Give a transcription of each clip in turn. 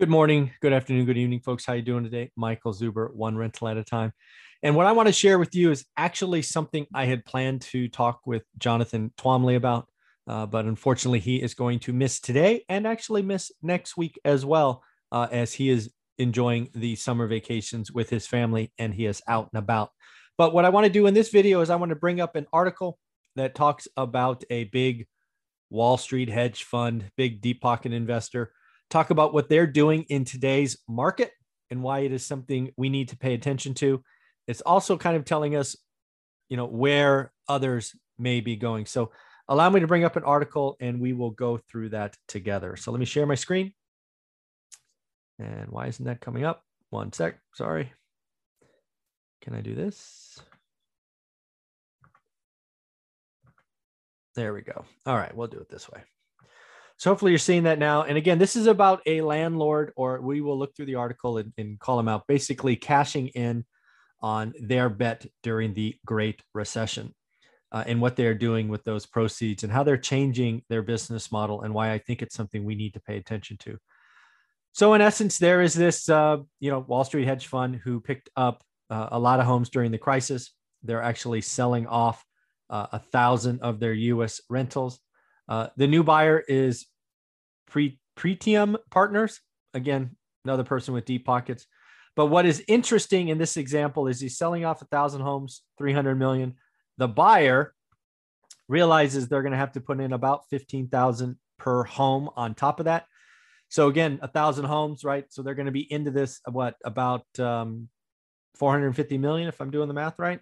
Good morning, good afternoon, good evening, folks. How you doing today? Michael Zuber, one rental at a time. And what I want to share with you is actually something I had planned to talk with Jonathan Twombly about, uh, but unfortunately, he is going to miss today and actually miss next week as well, uh, as he is enjoying the summer vacations with his family and he is out and about. But what I want to do in this video is I want to bring up an article that talks about a big Wall Street hedge fund, big deep pocket investor talk about what they're doing in today's market and why it is something we need to pay attention to. It's also kind of telling us, you know, where others may be going. So allow me to bring up an article and we will go through that together. So let me share my screen. And why isn't that coming up? One sec. Sorry. Can I do this? There we go. All right, we'll do it this way. So hopefully you're seeing that now. And again, this is about a landlord, or we will look through the article and, and call them out, basically cashing in on their bet during the Great Recession. Uh, and what they're doing with those proceeds and how they're changing their business model and why I think it's something we need to pay attention to. So in essence, there is this, uh, you know, Wall Street hedge fund who picked up uh, a lot of homes during the crisis. They're actually selling off uh, a thousand of their U.S. rentals. Uh, the new buyer is Pre- Pretium Partners. Again, another person with deep pockets. But what is interesting in this example is he's selling off a thousand homes, 300 million. The buyer realizes they're going to have to put in about 15,000 per home on top of that. So again, a thousand homes, right? So they're going to be into this, what about um, 450 million, if I'm doing the math right?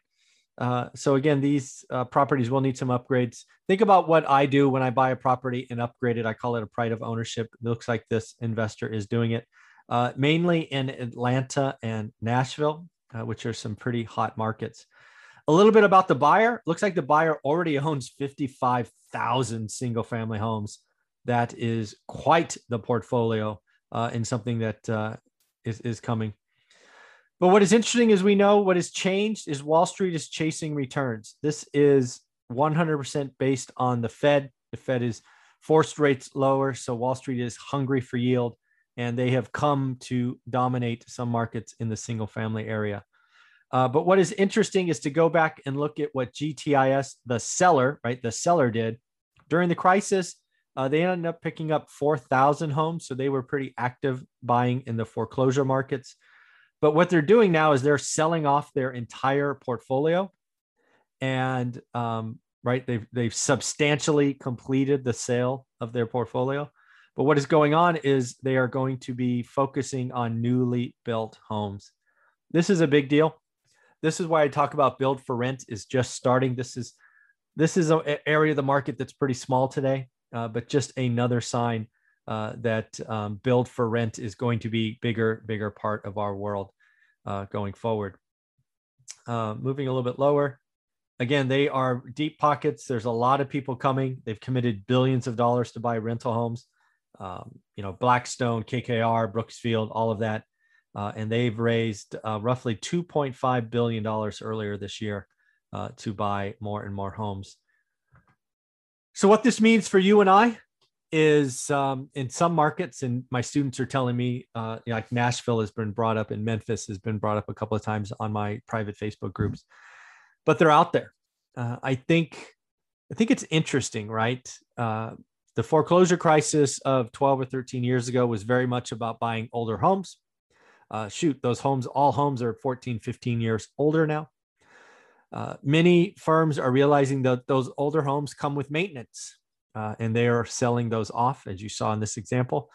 Uh, so again, these uh, properties will need some upgrades. Think about what I do when I buy a property and upgrade it. I call it a pride of ownership. It looks like this investor is doing it, uh, mainly in Atlanta and Nashville, uh, which are some pretty hot markets. A little bit about the buyer. Looks like the buyer already owns 55,000 single family homes. That is quite the portfolio uh, something that uh, is is coming. But what is interesting is we know what has changed is Wall Street is chasing returns. This is 100% based on the Fed. The Fed is forced rates lower, so Wall Street is hungry for yield, and they have come to dominate some markets in the single family area. Uh, but what is interesting is to go back and look at what GTIS, the seller, right, the seller did during the crisis. Uh, they ended up picking up 4,000 homes, so they were pretty active buying in the foreclosure markets. But what they're doing now is they're selling off their entire portfolio, and um, right they've they've substantially completed the sale of their portfolio. But what is going on is they are going to be focusing on newly built homes. This is a big deal. This is why I talk about build for rent is just starting. This is this is an area of the market that's pretty small today, uh, but just another sign uh, that um, build for rent is going to be bigger, bigger part of our world uh, going forward. Uh, moving a little bit lower, again, they are deep pockets. There's a lot of people coming. They've committed billions of dollars to buy rental homes. Um, you know, Blackstone, KKR, Brookfield, all of that. Uh, and they've raised uh, roughly $2.5 billion earlier this year uh, to buy more and more homes. So, what this means for you and I is um, in some markets, and my students are telling me, uh, like Nashville has been brought up and Memphis has been brought up a couple of times on my private Facebook groups, but they're out there. Uh, I think, I think it's interesting, right? Uh, the foreclosure crisis of 12 or 13 years ago was very much about buying older homes. Uh, shoot, those homes, all homes are 14, 15 years older now. Uh, many firms are realizing that those older homes come with maintenance uh, and they are selling those off, as you saw in this example.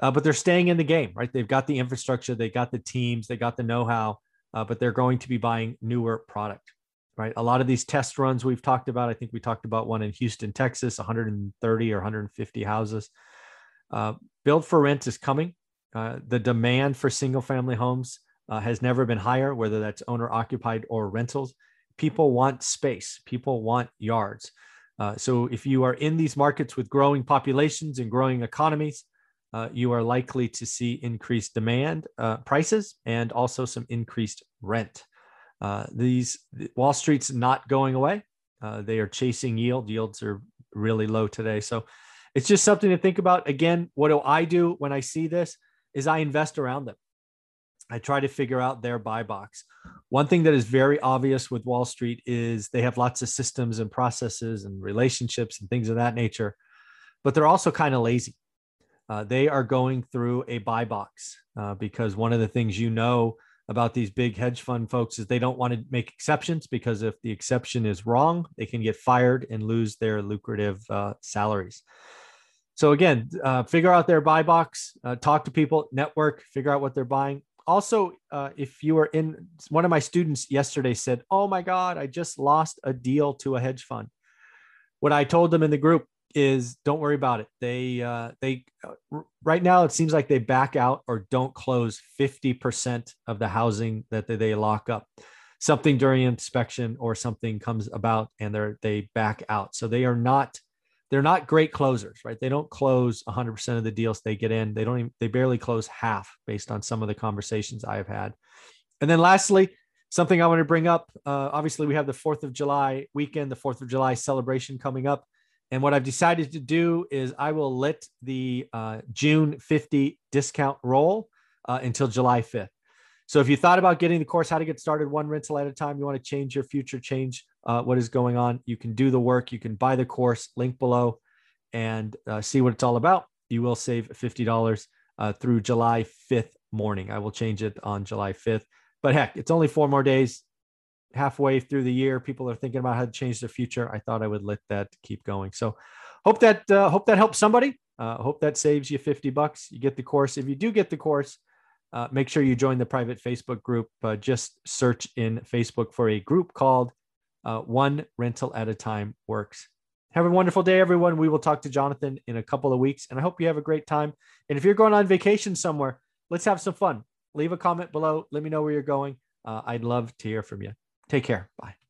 Uh, but they're staying in the game, right? They've got the infrastructure, they got the teams, they got the know-how, uh, but they're going to be buying newer product, right? A lot of these test runs we've talked about. I think we talked about one in Houston, Texas, 130 or 150 houses. Uh, build for rent is coming. Uh, the demand for single-family homes uh, has never been higher, whether that's owner-occupied or rentals. People want space. People want yards. Uh, so if you are in these markets with growing populations and growing economies, uh, you are likely to see increased demand uh, prices and also some increased rent. Uh, these Wall Street's not going away. Uh, they are chasing yield. Yields are really low today. So it's just something to think about. Again, what do I do when I see this? is I invest around them. I try to figure out their buy box. One thing that is very obvious with Wall Street is they have lots of systems and processes and relationships and things of that nature, but they're also kind of lazy. Uh, they are going through a buy box uh, because one of the things you know about these big hedge fund folks is they don't want to make exceptions because if the exception is wrong, they can get fired and lose their lucrative uh, salaries. So again, uh, figure out their buy box, uh, talk to people, network, figure out what they're buying. Also, uh, if you are in, one of my students yesterday said, "Oh my God, I just lost a deal to a hedge fund." What I told them in the group is don't worry about it. They uh, they uh, right now it seems like they back out or don't close 50% of the housing that they, they lock up. Something during inspection or something comes about and they're they back out. So they are not they're not great closers, right? They don't close 100% of the deals they get in. They don't even they barely close half based on some of the conversations I have had. And then lastly, something I want to bring up. Uh, obviously, we have the 4th of July weekend, the 4th of July celebration coming up. And what I've decided to do is I will let the uh, June 50 discount roll uh, until July 5th. So if you thought about getting the course, how to get started one rental at a time, you want to change your future, change uh, what is going on, you can do the work. You can buy the course, link below, and uh, see what it's all about. You will save $50 uh, through July 5th morning. I will change it on July 5th. But heck, it's only four more days halfway through the year, people are thinking about how to change their future. I thought I would let that keep going. So hope that uh, hope that helps somebody. Uh, hope that saves you 50 bucks. You get the course. If you do get the course, uh, make sure you join the private Facebook group. Uh, just search in Facebook for a group called uh, One Rental at a Time Works. Have a wonderful day, everyone. We will talk to Jonathan in a couple of weeks, and I hope you have a great time. And if you're going on vacation somewhere, let's have some fun. Leave a comment below. Let me know where you're going. Uh, I'd love to hear from you. Take care. Bye.